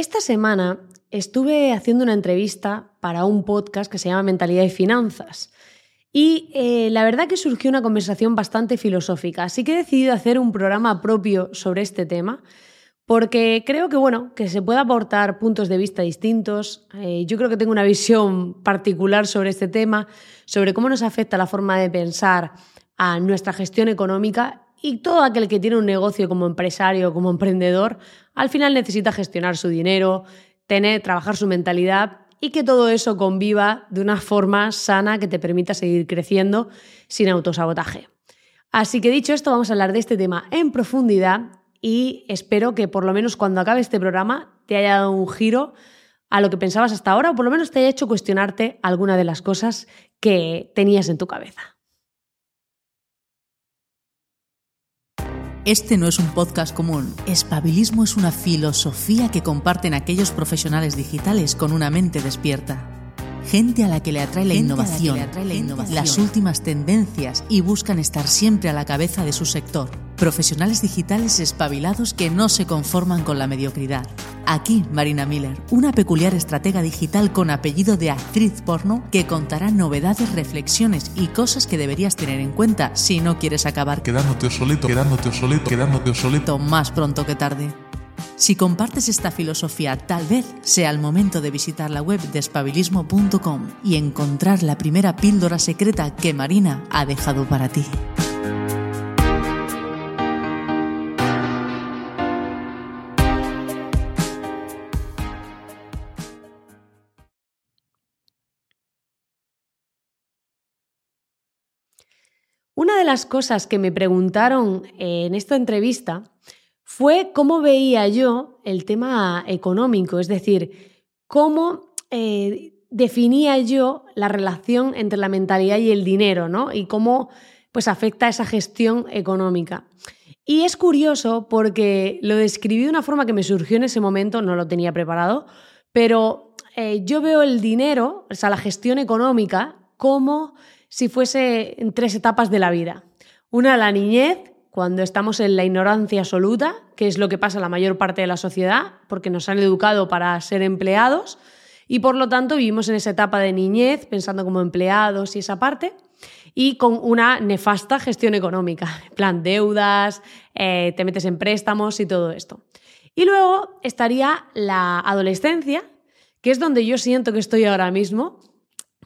Esta semana estuve haciendo una entrevista para un podcast que se llama Mentalidad y Finanzas. Y eh, la verdad que surgió una conversación bastante filosófica, así que he decidido hacer un programa propio sobre este tema, porque creo que bueno, que se puede aportar puntos de vista distintos. Eh, yo creo que tengo una visión particular sobre este tema, sobre cómo nos afecta la forma de pensar a nuestra gestión económica y todo aquel que tiene un negocio como empresario, como emprendedor, al final necesita gestionar su dinero, tener, trabajar su mentalidad y que todo eso conviva de una forma sana que te permita seguir creciendo sin autosabotaje. Así que dicho esto, vamos a hablar de este tema en profundidad y espero que por lo menos cuando acabe este programa te haya dado un giro a lo que pensabas hasta ahora o por lo menos te haya hecho cuestionarte alguna de las cosas que tenías en tu cabeza. Este no es un podcast común. Espabilismo es una filosofía que comparten aquellos profesionales digitales con una mente despierta. Gente a la que le atrae la, innovación, las últimas tendencias y buscan estar siempre a la cabeza de su sector. Profesionales digitales espabilados que no se conforman con la mediocridad. Aquí Marina Miller, una peculiar estratega digital con apellido de actriz porno que contará novedades, reflexiones y cosas que deberías tener en cuenta si no quieres acabar quedándote obsoleto, quedándote obsoleto, quedándote obsoleto más pronto que tarde. Si compartes esta filosofía, tal vez sea el momento de visitar la web de espabilismo.com y encontrar la primera píldora secreta que Marina ha dejado para ti. Una de las cosas que me preguntaron en esta entrevista fue cómo veía yo el tema económico, es decir, cómo eh, definía yo la relación entre la mentalidad y el dinero, ¿no? Y cómo pues afecta esa gestión económica. Y es curioso porque lo describí de una forma que me surgió en ese momento, no lo tenía preparado, pero eh, yo veo el dinero, o sea, la gestión económica, como si fuese en tres etapas de la vida. Una, la niñez, cuando estamos en la ignorancia absoluta, que es lo que pasa en la mayor parte de la sociedad, porque nos han educado para ser empleados y por lo tanto vivimos en esa etapa de niñez pensando como empleados y esa parte y con una nefasta gestión económica, plan deudas, eh, te metes en préstamos y todo esto. Y luego estaría la adolescencia, que es donde yo siento que estoy ahora mismo,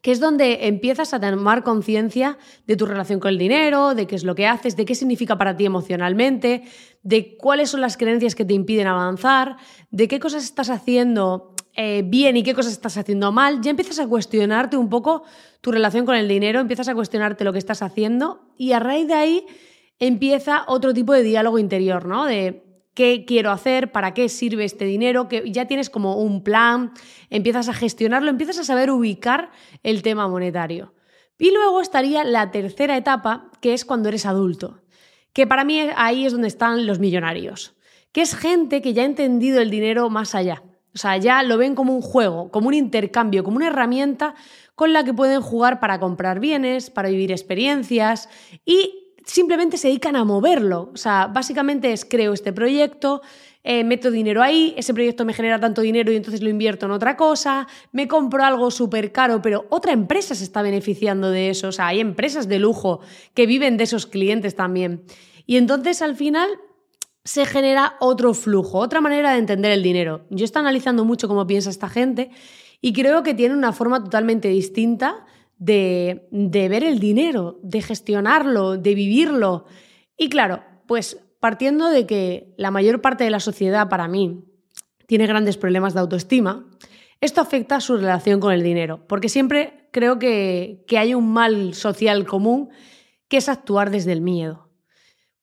que es donde empiezas a tomar conciencia de tu relación con el dinero, de qué es lo que haces, de qué significa para ti emocionalmente, de cuáles son las creencias que te impiden avanzar, de qué cosas estás haciendo eh, bien y qué cosas estás haciendo mal. Ya empiezas a cuestionarte un poco tu relación con el dinero, empiezas a cuestionarte lo que estás haciendo y a raíz de ahí empieza otro tipo de diálogo interior, ¿no? De qué quiero hacer, para qué sirve este dinero, que ya tienes como un plan, empiezas a gestionarlo, empiezas a saber ubicar el tema monetario. Y luego estaría la tercera etapa, que es cuando eres adulto, que para mí ahí es donde están los millonarios, que es gente que ya ha entendido el dinero más allá. O sea, ya lo ven como un juego, como un intercambio, como una herramienta con la que pueden jugar para comprar bienes, para vivir experiencias y simplemente se dedican a moverlo. O sea, básicamente es creo este proyecto, eh, meto dinero ahí, ese proyecto me genera tanto dinero y entonces lo invierto en otra cosa, me compro algo súper caro, pero otra empresa se está beneficiando de eso. O sea, hay empresas de lujo que viven de esos clientes también. Y entonces al final se genera otro flujo, otra manera de entender el dinero. Yo estoy analizando mucho cómo piensa esta gente y creo que tiene una forma totalmente distinta de, ver el dinero, de gestionarlo, de vivirlo. Y claro, pues partiendo de que la mayor parte de la sociedad para mí tiene grandes problemas de autoestima, esto afecta su relación con el dinero, porque siempre creo que, que hay un mal social común que es actuar desde el miedo.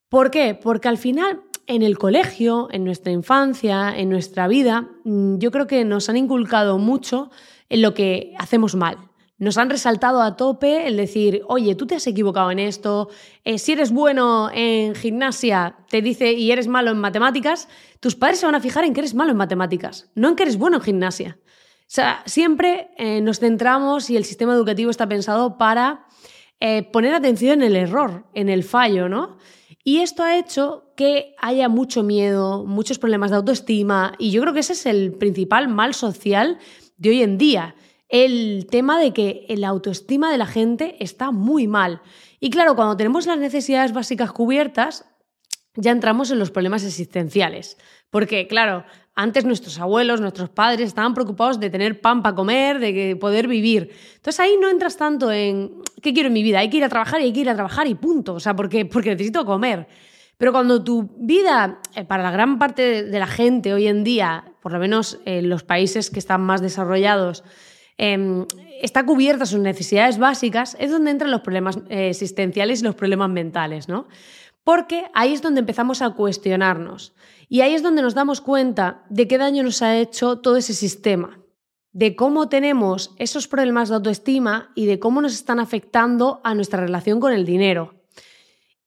¿Por qué? Porque al final en el colegio, en nuestra infancia, en nuestra vida, mm, yo creo que nos han inculcado mucho en lo que hacemos mal. Nos han resaltado a tope el decir, oye, tú te has equivocado en esto, eh, si eres bueno en gimnasia, te dice, y eres malo en matemáticas, tus padres se van a fijar en que eres malo en matemáticas, no en que eres bueno en gimnasia. O sea, siempre eh, nos centramos y el sistema educativo está pensado para eh, poner atención en el error, en el fallo, ¿no? Y esto ha hecho que haya mucho miedo, muchos problemas de autoestima, y yo creo que ese es el principal mal social de hoy en día. El tema de que la autoestima de la gente está muy mal. Y claro, cuando tenemos las necesidades básicas cubiertas, ya entramos en los problemas existenciales. Porque, claro, antes nuestros abuelos, nuestros padres estaban preocupados de tener pan para comer, de poder vivir. Entonces ahí no entras tanto en qué quiero en mi vida, hay que ir a trabajar y hay que ir a trabajar y punto. O sea, porque, porque necesito comer. Pero cuando tu vida, eh, para la gran parte de la gente hoy en día, por lo menos en los países que están más desarrollados, em, está cubierta sus necesidades básicas, es donde entran los problemas eh, existenciales y los problemas mentales, ¿no? Porque ahí es donde empezamos a cuestionarnos. Y ahí es donde nos damos cuenta de qué daño nos ha hecho todo ese sistema, de cómo tenemos esos problemas de autoestima y de cómo nos están afectando a nuestra relación con el dinero.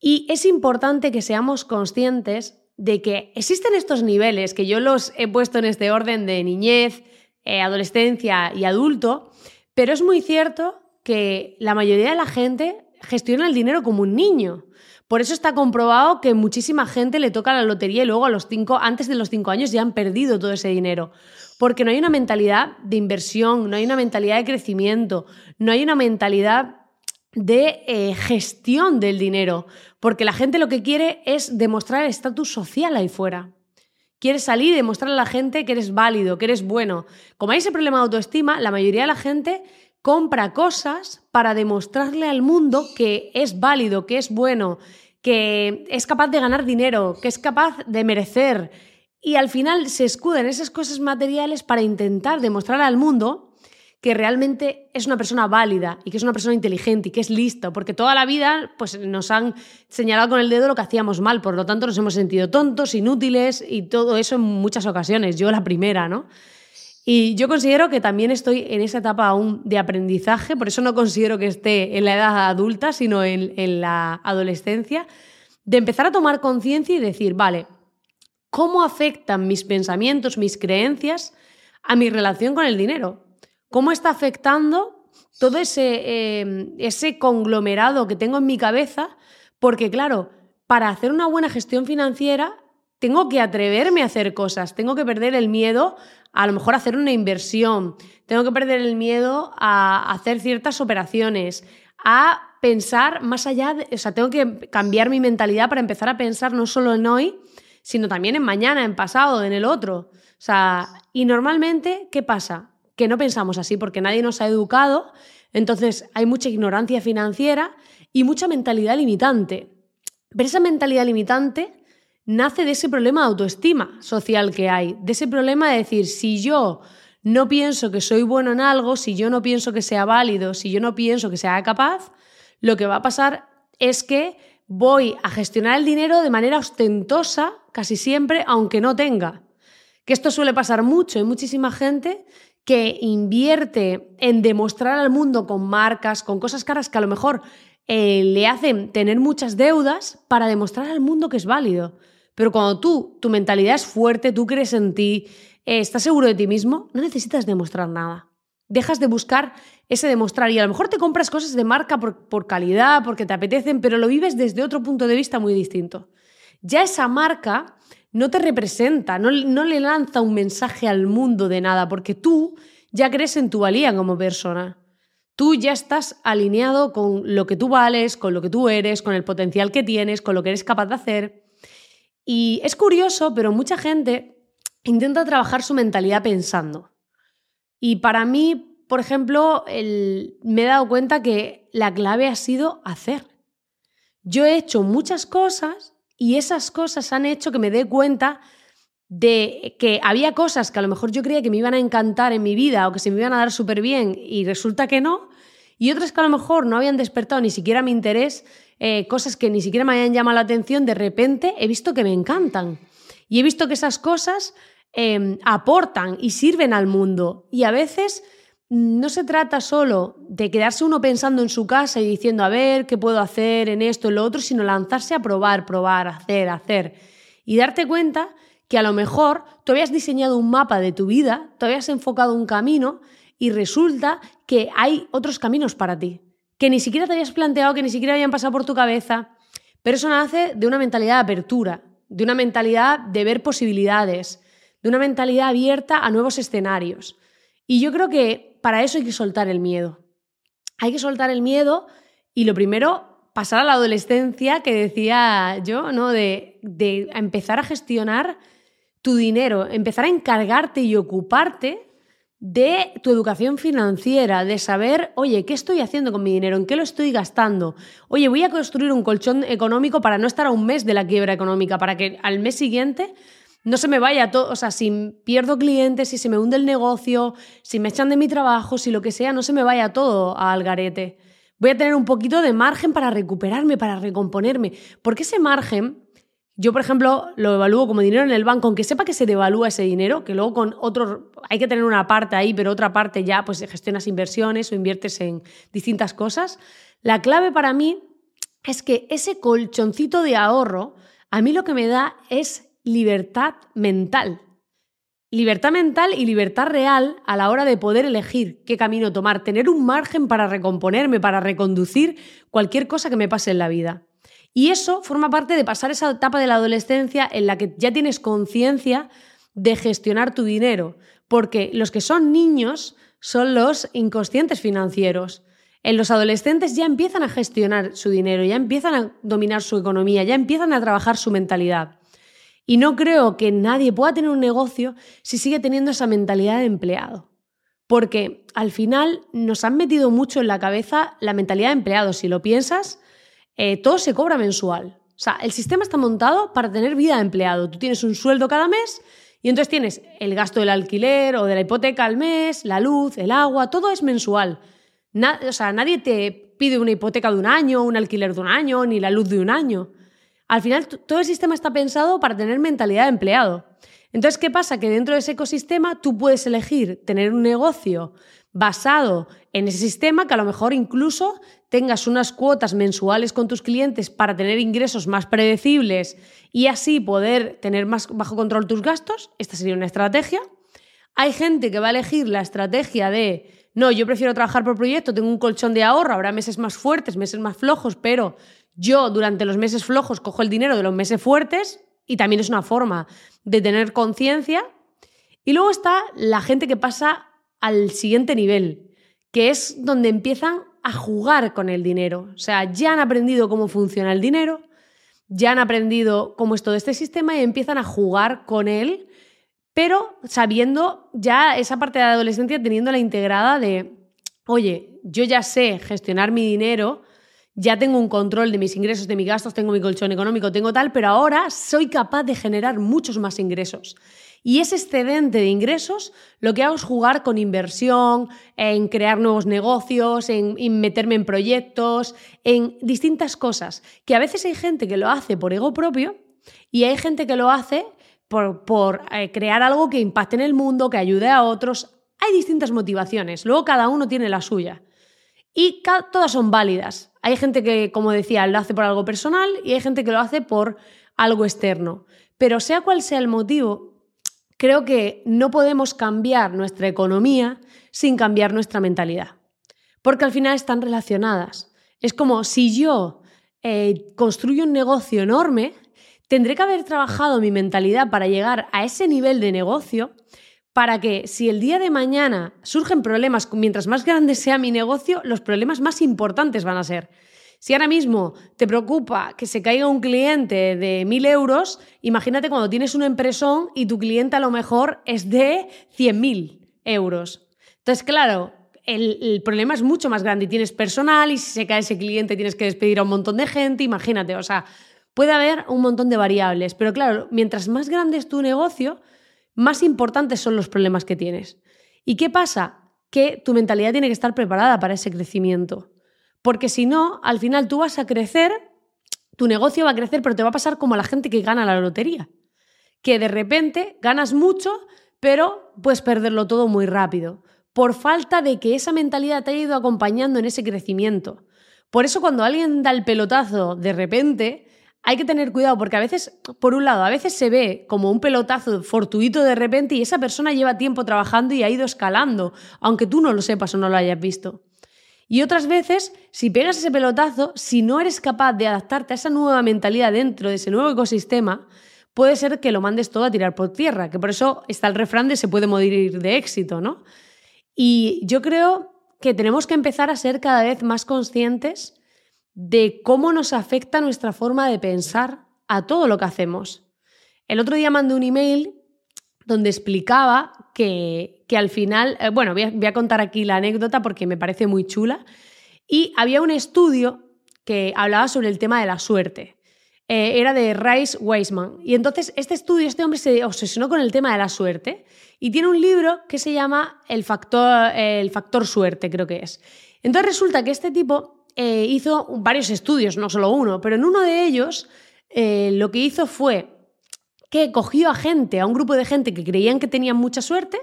Y es importante que seamos conscientes de que existen estos niveles, que yo los he puesto en este orden de niñez, eh, adolescencia y adulto, pero es muy cierto que la mayoría de la gente gestiona el dinero como un niño. Por eso está comprobado que muchísima gente le toca la lotería y luego a los cinco, antes de los cinco años ya han perdido todo ese dinero. Porque no hay una mentalidad de inversión, no hay una mentalidad de crecimiento, no hay una mentalidad de eh, gestión del dinero, porque la gente lo que quiere es demostrar el estatus social ahí fuera. Quieres salir y demostrar a la gente que eres válido, que eres bueno. Como hay ese problema de autoestima, la mayoría de la gente compra cosas para demostrarle al mundo que es válido, que es bueno, que es capaz de ganar dinero, que es capaz de merecer. Y al final se escuda en esas cosas materiales para intentar demostrar al mundo que realmente es una persona válida y que es una persona inteligente y que es listo, porque toda la vida pues, nos han señalado con el dedo lo que hacíamos mal, por lo tanto nos hemos sentido tontos, inútiles y todo eso en muchas ocasiones, yo la primera, ¿no? Y yo considero que también estoy en esa etapa aún de aprendizaje, por eso no considero que esté en la edad adulta, sino en, en la adolescencia, de empezar a tomar conciencia y decir, vale, ¿cómo afectan mis pensamientos, mis creencias a mi relación con el dinero? Cómo está afectando todo ese, em, ese conglomerado que tengo en mi cabeza, porque claro, para hacer una buena gestión financiera tengo que atreverme a hacer cosas, tengo que perder el miedo a, lo mejor a hacer una inversión, tengo que perder el miedo a hacer ciertas operaciones, a pensar más allá, o sea, tengo que cambiar mi mentalidad para empezar a pensar no solo en hoy, sino también en mañana, en pasado, en el otro. O sea, y normalmente, ¿qué pasa? Que no pensamos así porque nadie nos ha educado, entonces hay mucha ignorancia financiera y mucha mentalidad limitante. Pero esa mentalidad limitante nace de ese problema de autoestima social que hay, de ese problema de decir, si yo no pienso que soy bueno en algo, si yo no pienso que sea válido, si yo no pienso que sea capaz, lo que va a pasar es que voy a gestionar el dinero de manera ostentosa casi siempre, aunque no tenga. Que esto suele pasar mucho, hay muchísima gente que invierte en demostrar al mundo con marcas, con cosas caras que a lo mejor eh, le hacen tener muchas deudas para demostrar al mundo que es válido. Pero cuando tú, tu mentalidad es fuerte, tú crees en ti, eh, estás seguro de ti mismo, no necesitas demostrar nada. Dejas de buscar ese demostrar y a lo mejor te compras cosas de marca por, por calidad, porque te apetecen, pero lo vives desde otro punto de vista muy distinto. Ya esa marca no te representa, no, no le lanza un mensaje al mundo de nada, porque tú ya crees en tu valía como persona. Tú ya estás alineado con lo que tú vales, con lo que tú eres, con el potencial que tienes, con lo que eres capaz de hacer. Y es curioso, pero mucha gente intenta trabajar su mentalidad pensando. Y para mí, por ejemplo, me he dado cuenta que la clave ha sido hacer. Yo he hecho muchas cosas y esas cosas han hecho que me dé cuenta de que había cosas que a lo mejor yo creía que me iban a encantar en mi vida o que se me iban a dar súper bien y resulta que no. y otras que a lo mejor no habían despertado ni siquiera mi interés, eh, cosas que ni siquiera me habían llamado la atención, de repente he visto que me encantan. Y he visto que esas cosas em, aportan y sirven al mundo. Y a veces no se trata solo de quedarse uno pensando en su casa y diciendo, a ver, ¿qué puedo hacer en esto, en lo otro? Sino lanzarse a probar, probar, hacer, hacer. Y darte cuenta que a lo mejor tú habías diseñado un mapa de tu vida, tú habías enfocado un camino y resulta que hay otros caminos para ti, que ni siquiera te habías planteado, que ni siquiera habían pasado por tu cabeza. Pero eso nace de una mentalidad de apertura, de una mentalidad de ver posibilidades, de una mentalidad abierta a nuevos escenarios. Y yo creo que para eso hay que soltar el miedo. Hay que soltar el miedo y lo primero, pasar a la adolescencia que decía yo, ¿no? De, de empezar a gestionar tu dinero, empezar a encargarte y ocuparte de tu educación financiera, de saber, oye, ¿qué estoy haciendo con mi dinero? ¿En qué lo estoy gastando? Oye, voy a construir un colchón económico para no estar a un mes de la quiebra económica, para que al mes siguiente no se me vaya todo, o sea, si pierdo clientes, si se me hunde el negocio, si me echan de mi trabajo, si lo que sea, no se me vaya todo al garete. Voy a tener un poquito de margen para recuperarme, para recomponerme, porque ese margen yo, por ejemplo, lo evalúo como dinero en el banco, aunque sepa que se devalúa ese dinero, que luego con otro, hay que tener una parte ahí, pero otra parte ya pues gestionas inversiones o inviertes en distintas cosas. La clave para mí es que ese colchoncito de ahorro a mí lo que me da es libertad mental. Libertad mental y libertad real a la hora de poder elegir qué camino tomar, tener un margen para recomponerme, para reconducir cualquier cosa que me pase en la vida. Y eso forma parte de pasar esa etapa de la adolescencia en la que ya tienes conciencia de gestionar tu dinero, porque los que son niños son los inconscientes financieros. En los adolescentes ya empiezan a gestionar su dinero, ya empiezan a dominar su economía, ya empiezan a trabajar su mentalidad. Y no creo que nadie pueda tener un negocio si sigue teniendo esa mentalidad de empleado. Porque al final nos han metido mucho en la cabeza la mentalidad de empleado. Si lo piensas, eh, todo se cobra mensual. O sea, el sistema está montado para tener vida de empleado. Tú tienes un sueldo cada mes y entonces tienes el gasto del alquiler o de la hipoteca al mes, la luz, el agua, todo es mensual. o sea, nadie te pide una hipoteca de un año, un alquiler de un año, ni la luz de un año. Al final, todo el sistema está pensado para tener mentalidad de empleado. Entonces, ¿qué pasa? Que dentro de ese ecosistema tú puedes elegir tener un negocio basado en ese sistema que a lo mejor incluso tengas unas cuotas mensuales con tus clientes para tener ingresos más predecibles y así poder tener más bajo control tus gastos, esta sería una estrategia. Hay gente que va a elegir la estrategia de, no, yo prefiero trabajar por proyecto, tengo un colchón de ahorro, habrá meses más fuertes, meses más flojos, pero yo durante los meses flojos cojo el dinero de los meses fuertes y también es una forma de tener conciencia. Y luego está la gente que pasa al siguiente nivel, que es donde empiezan a jugar con el dinero. O sea, ya han aprendido cómo funciona el dinero, ya han aprendido cómo es todo este sistema y empiezan a jugar con él, pero sabiendo ya esa parte de la adolescencia teniendo la integrada de, oye, yo ya sé gestionar mi dinero, ya tengo un control de mis ingresos, de mis gastos, tengo mi colchón económico, tengo tal, pero ahora soy capaz de generar muchos más ingresos. Y ese excedente de ingresos lo que hago es jugar con inversión, en crear nuevos negocios, en, meterme en proyectos, en distintas cosas. Que a veces hay gente que lo hace por ego propio y hay gente que lo hace por, eh, crear algo que impacte en el mundo, que ayude a otros. Hay distintas motivaciones, luego cada uno tiene la suya. Y todas son válidas. Hay gente que, como decía, lo hace por algo personal y hay gente que lo hace por algo externo. Pero sea cual sea el motivo, creo que no podemos cambiar nuestra economía sin cambiar nuestra mentalidad, porque al final están relacionadas. Es como si yo eh, construyo un negocio enorme, tendré que haber trabajado mi mentalidad para llegar a ese nivel de negocio para que si el día de mañana surgen problemas, mientras más grande sea mi negocio, los problemas más importantes van a ser. Si ahora mismo te preocupa que se caiga un cliente de 1.000 euros, imagínate cuando tienes una empresón y tu cliente a lo mejor es de 100.000 euros. Entonces, claro, el, el, problema es mucho más grande y tienes personal y si se cae ese cliente tienes que despedir a un montón de gente, imagínate, o sea, puede haber un montón de variables, pero claro, mientras más grande es tu negocio, más importantes son los problemas que tienes. ¿Y qué pasa? que tu mentalidad tiene que estar preparada para ese crecimiento. Porque si no, al final tú vas a crecer, tu negocio va a crecer, pero te va a pasar como a la gente que gana la lotería. Que de repente ganas mucho, pero puedes perderlo todo muy rápido. Por falta de que esa mentalidad te haya ido acompañando en ese crecimiento. Por eso cuando alguien da el pelotazo de repente, hay que tener cuidado porque a veces, por un lado, a veces se ve como un pelotazo fortuito de repente y esa persona lleva tiempo trabajando y ha ido escalando, aunque tú no lo sepas o no lo hayas visto. Y otras veces, si pegas ese pelotazo, si no eres capaz de adaptarte a esa nueva mentalidad dentro de ese nuevo ecosistema, puede ser que lo mandes todo a tirar por tierra, que por eso está el refrán de se puede morir de éxito, ¿no? Y yo creo que tenemos que empezar a ser cada vez más conscientes de cómo nos afecta nuestra forma de pensar a todo lo que hacemos. El otro día mandé un email donde explicaba que, al final, eh, bueno, voy a, contar aquí la anécdota porque me parece muy chula, y había un estudio que hablaba sobre el tema de la suerte. Eh, era de Rice Weisman. Y entonces este estudio, este hombre se obsesionó con el tema de la suerte y tiene un libro que se llama El factor, el factor suerte, creo que es. Entonces resulta que este tipo eh, hizo varios estudios, no solo uno, pero en uno de ellos lo que hizo fue que cogió a gente, a un grupo de gente que creían que tenían mucha suerte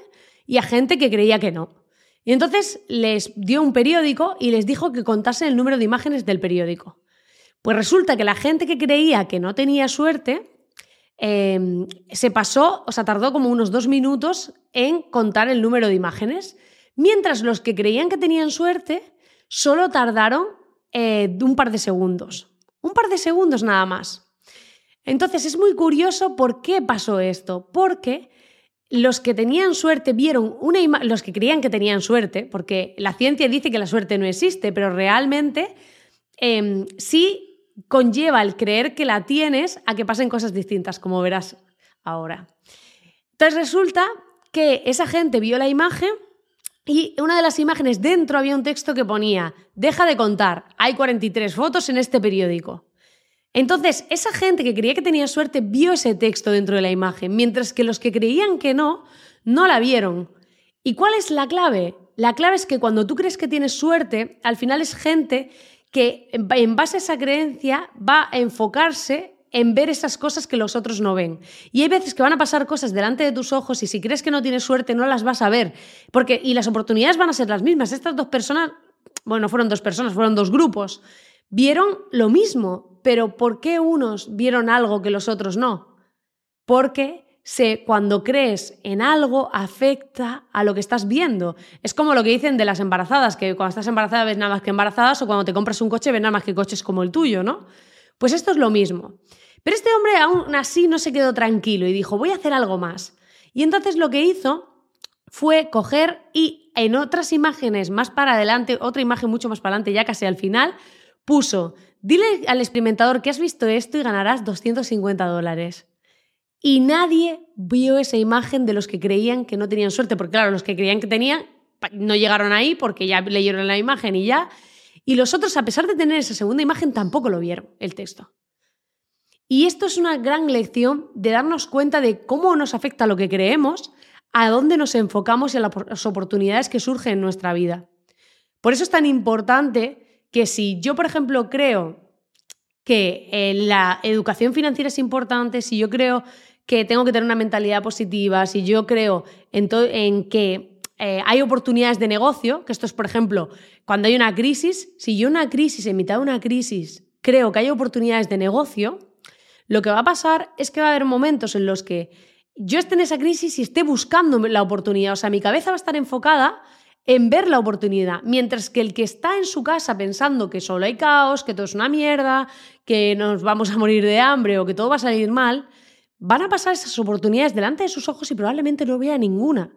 y a gente que creía que no. Y entonces les dio un periódico y les dijo que contasen el número de imágenes del periódico. Pues resulta que la gente que creía que no tenía suerte em, se pasó, o sea, tardó como unos dos minutos en contar el número de imágenes, mientras los que creían que tenían suerte solo tardaron eh, un par de segundos. Un par de segundos nada más. Entonces es muy curioso por qué pasó esto, porque los que tenían suerte vieron una los que creían que tenían suerte, porque la ciencia dice que la suerte no existe, pero realmente em, sí conlleva el creer que la tienes a que pasen cosas distintas, como verás ahora. Entonces resulta que esa gente vio la imagen y una de las imágenes dentro había un texto que ponía, deja de contar, hay 43 fotos en este periódico. Entonces, esa gente que creía que tenía suerte vio ese texto dentro de la imagen, mientras que los que creían que no, no la vieron. ¿Y cuál es la clave? La clave es que cuando tú crees que tienes suerte, al final es gente que en base a esa creencia va a enfocarse en ver esas cosas que los otros no ven. Y hay veces que van a pasar cosas delante de tus ojos y si crees que no tienes suerte no las vas a ver. Porque, y las oportunidades van a ser las mismas. Estas dos personas, bueno, fueron dos personas, fueron dos grupos, vieron lo mismo, pero ¿por qué unos vieron algo que los otros no? Porque se, cuando crees en algo afecta a lo que estás viendo. Es como lo que dicen de las embarazadas, que cuando estás embarazada ves nada más que embarazadas o cuando te compras un coche ves nada más que coches como el tuyo, ¿no? Pues esto es lo mismo. Pero este hombre aún así no se quedó tranquilo y dijo, voy a hacer algo más. Y entonces lo que hizo fue coger y en otras imágenes más para adelante, otra imagen mucho más para adelante, ya casi al final, puso, dile al experimentador que has visto esto y ganarás 250 dólares. Y nadie vio esa imagen de los que creían que no tenían suerte, porque claro, los que creían que tenían no llegaron ahí porque ya leyeron la imagen y ya. Y los otros, a pesar de tener esa segunda imagen, tampoco lo vieron, el texto. Y esto es una gran lección de darnos cuenta de cómo nos afecta lo que creemos, a dónde nos enfocamos y a las oportunidades que surgen en nuestra vida. Por eso es tan importante que si yo, por ejemplo, creo que eh, la educación financiera es importante, si yo creo que tengo que tener una mentalidad positiva, si yo creo en, que eh, hay oportunidades de negocio, que esto es, por ejemplo, cuando hay una crisis, si yo una crisis, en mitad de una crisis, creo que hay oportunidades de negocio, lo que va a pasar es que va a haber momentos en los que yo esté en esa crisis y esté buscando la oportunidad. O sea, mi cabeza va a estar enfocada en ver la oportunidad, mientras que el que está en su casa pensando que solo hay caos, que todo es una mierda, que nos vamos a morir de hambre o que todo va a salir mal, van a pasar esas oportunidades delante de sus ojos y probablemente no vea ninguna.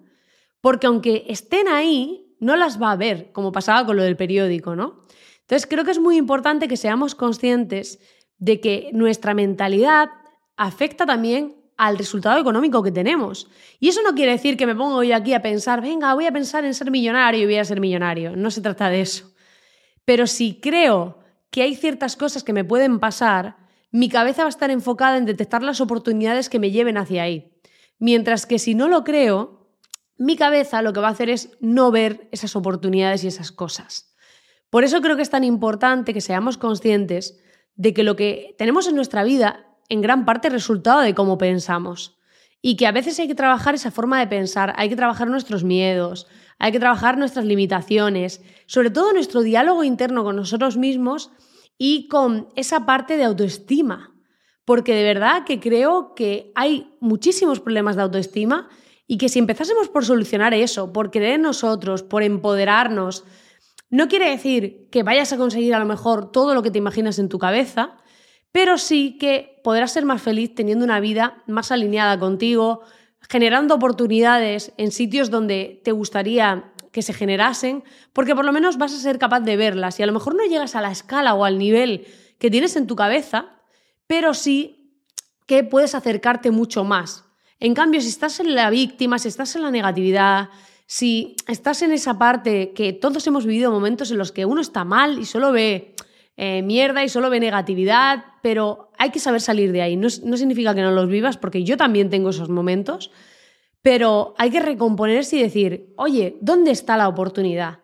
Porque aunque estén ahí, no las va a ver, como pasaba con lo del periódico, ¿no? Entonces creo que es muy importante que seamos conscientes de que nuestra mentalidad afecta también al resultado económico que tenemos. Y eso no quiere decir que me pongo yo aquí a pensar, venga, voy a pensar en ser millonario y voy a ser millonario. No se trata de eso. Pero si creo que hay ciertas cosas que me pueden pasar, mi cabeza va a estar enfocada en detectar las oportunidades que me lleven hacia ahí. Mientras que si no lo creo, mi cabeza lo que va a hacer es no ver esas oportunidades y esas cosas. Por eso creo que es tan importante que seamos conscientes de que lo que tenemos en nuestra vida en gran parte es resultado de cómo pensamos. Y que a veces hay que trabajar esa forma de pensar, hay que trabajar nuestros miedos, hay que trabajar nuestras limitaciones, sobre todo nuestro diálogo interno con nosotros mismos y con esa parte de autoestima. Porque de verdad que creo que hay muchísimos problemas de autoestima y que si empezásemos por solucionar eso, por creer en nosotros, por empoderarnos, no quiere decir que vayas a conseguir a lo mejor todo lo que te imaginas en tu cabeza, pero sí que podrás ser más feliz teniendo una vida más alineada contigo, generando oportunidades en sitios donde te gustaría que se generasen, porque por lo menos vas a ser capaz de verlas y a lo mejor no llegas a la escala o al nivel que tienes en tu cabeza, pero sí que puedes acercarte mucho más. En cambio, si estás en la víctima, si estás en la negatividad, si estás en esa parte que todos hemos vivido momentos en los que uno está mal y solo ve eh, mierda y solo ve negatividad, pero hay que saber salir de ahí. No, significa que no los vivas, porque yo también tengo esos momentos, pero hay que recomponerse y decir, oye, ¿dónde está la oportunidad?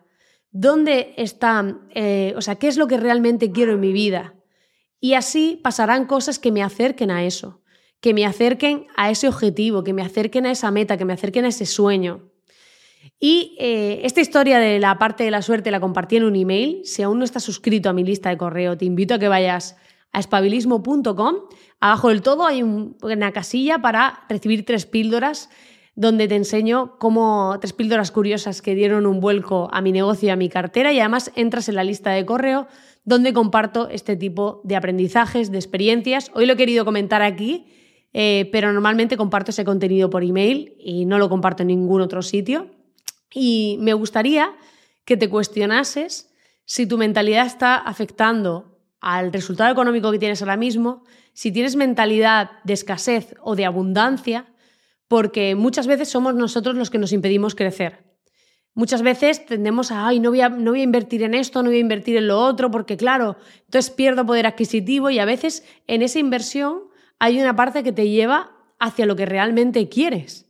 ¿Dónde está, eh, o sea, qué es lo que realmente quiero en mi vida? Y así pasarán cosas que me acerquen a eso, que me acerquen a ese objetivo, que me acerquen a esa meta, que me acerquen a ese sueño. Y eh, esta historia de la parte de la suerte la compartí en un email. Si aún no estás suscrito a mi lista de correo, te invito a que vayas a espabilismo.com. Abajo del todo hay una casilla para recibir tres píldoras donde te enseño cómo tres píldoras curiosas que dieron un vuelco a mi negocio y a mi cartera y además entras en la lista de correo donde comparto este tipo de aprendizajes, de experiencias. Hoy lo he querido comentar aquí, eh, pero normalmente comparto ese contenido por email y no lo comparto en ningún otro sitio. Y me gustaría que te cuestionases si tu mentalidad está afectando al resultado económico que tienes ahora mismo, si tienes mentalidad de escasez o de abundancia, porque muchas veces somos nosotros los que nos impedimos crecer. Muchas veces tendemos a, ay, no voy a, no voy a invertir en esto, no voy a invertir en lo otro, porque claro, entonces pierdo poder adquisitivo y a veces en esa inversión hay una parte que te lleva hacia lo que realmente quieres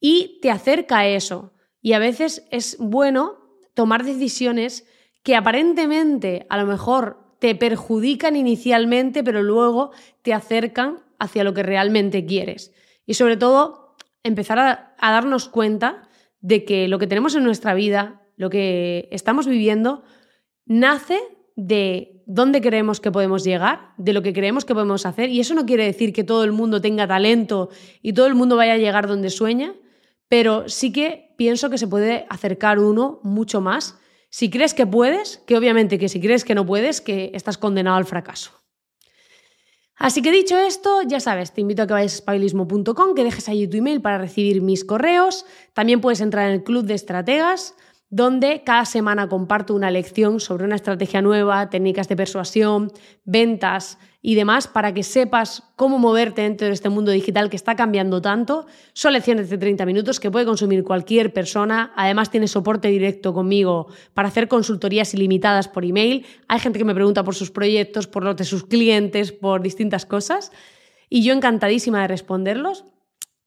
y te acerca a eso. Y a veces es bueno tomar decisiones que aparentemente a lo mejor te perjudican inicialmente, pero luego te acercan hacia lo que realmente quieres. Y sobre todo, empezar a, darnos cuenta de que lo que tenemos en nuestra vida, lo que estamos viviendo, nace de dónde creemos que podemos llegar, de lo que creemos que podemos hacer. Y eso no quiere decir que todo el mundo tenga talento y todo el mundo vaya a llegar donde sueña, pero sí que pienso que se puede acercar uno mucho más. Si crees que puedes, que obviamente que si crees que no puedes, que estás condenado al fracaso. Así que dicho esto, ya sabes, te invito a que vayas a spailismo.com, que dejes ahí tu email para recibir mis correos. También puedes entrar en el club de estrategas, donde cada semana comparto una lección sobre una estrategia nueva, técnicas de persuasión, ventas y demás, para que sepas cómo moverte dentro de este mundo digital que está cambiando tanto. Son lecciones de 30 minutos que puede consumir cualquier persona. Además, tienes soporte directo conmigo para hacer consultorías ilimitadas por email. Hay gente que me pregunta por sus proyectos, por los de sus clientes, por distintas cosas. Y yo encantadísima de responderlos.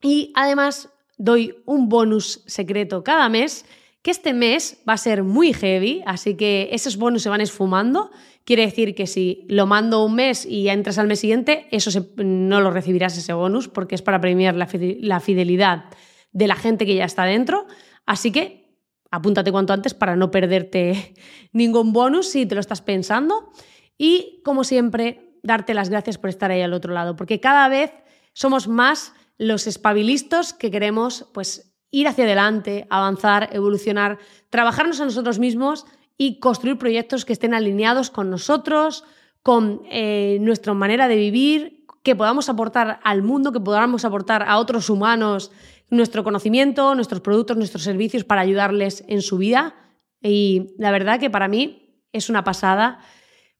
Y además doy un bonus secreto cada mes que este mes va a ser muy heavy, así que esos bonos se van esfumando. Quiere decir que si lo mando un mes y ya entras al mes siguiente, eso no lo recibirás ese bonus porque es para premiar la, fidelidad de la gente que ya está dentro. Así que apúntate cuanto antes para no perderte ningún bonus si te lo estás pensando. Y como siempre, darte las gracias por estar ahí al otro lado, porque cada vez somos más los espabilistos que queremos pues ir hacia adelante, avanzar, evolucionar, trabajarnos a nosotros mismos y construir proyectos que estén alineados con nosotros, con eh, nuestra manera de vivir, que podamos aportar al mundo, que podamos aportar a otros humanos nuestro conocimiento, nuestros productos, nuestros servicios para ayudarles en su vida. Y la verdad que para mí es una pasada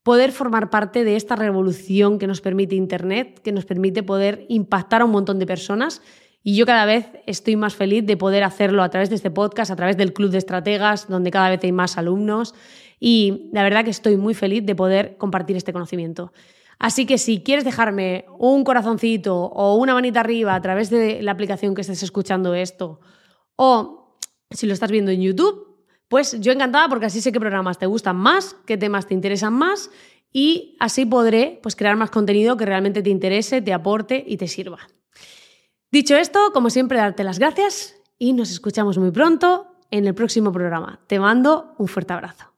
poder formar parte de esta revolución que nos permite Internet, que nos permite poder impactar a un montón de personas y yo cada vez estoy más feliz de poder hacerlo a través de este podcast, a través del Club de Estrategas, donde cada vez hay más alumnos. Y la verdad que estoy muy feliz de poder compartir este conocimiento. Así que si quieres dejarme un corazoncito o una manita arriba a través de la aplicación que estés escuchando esto, O si lo estás viendo en YouTube, pues yo encantada porque así sé qué programas te gustan más, qué temas te interesan más y así podré pues, crear más contenido que realmente te interese, te aporte y te sirva. Dicho esto, como siempre, darte las gracias y nos escuchamos muy pronto en el próximo programa. Te mando un fuerte abrazo.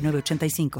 906985.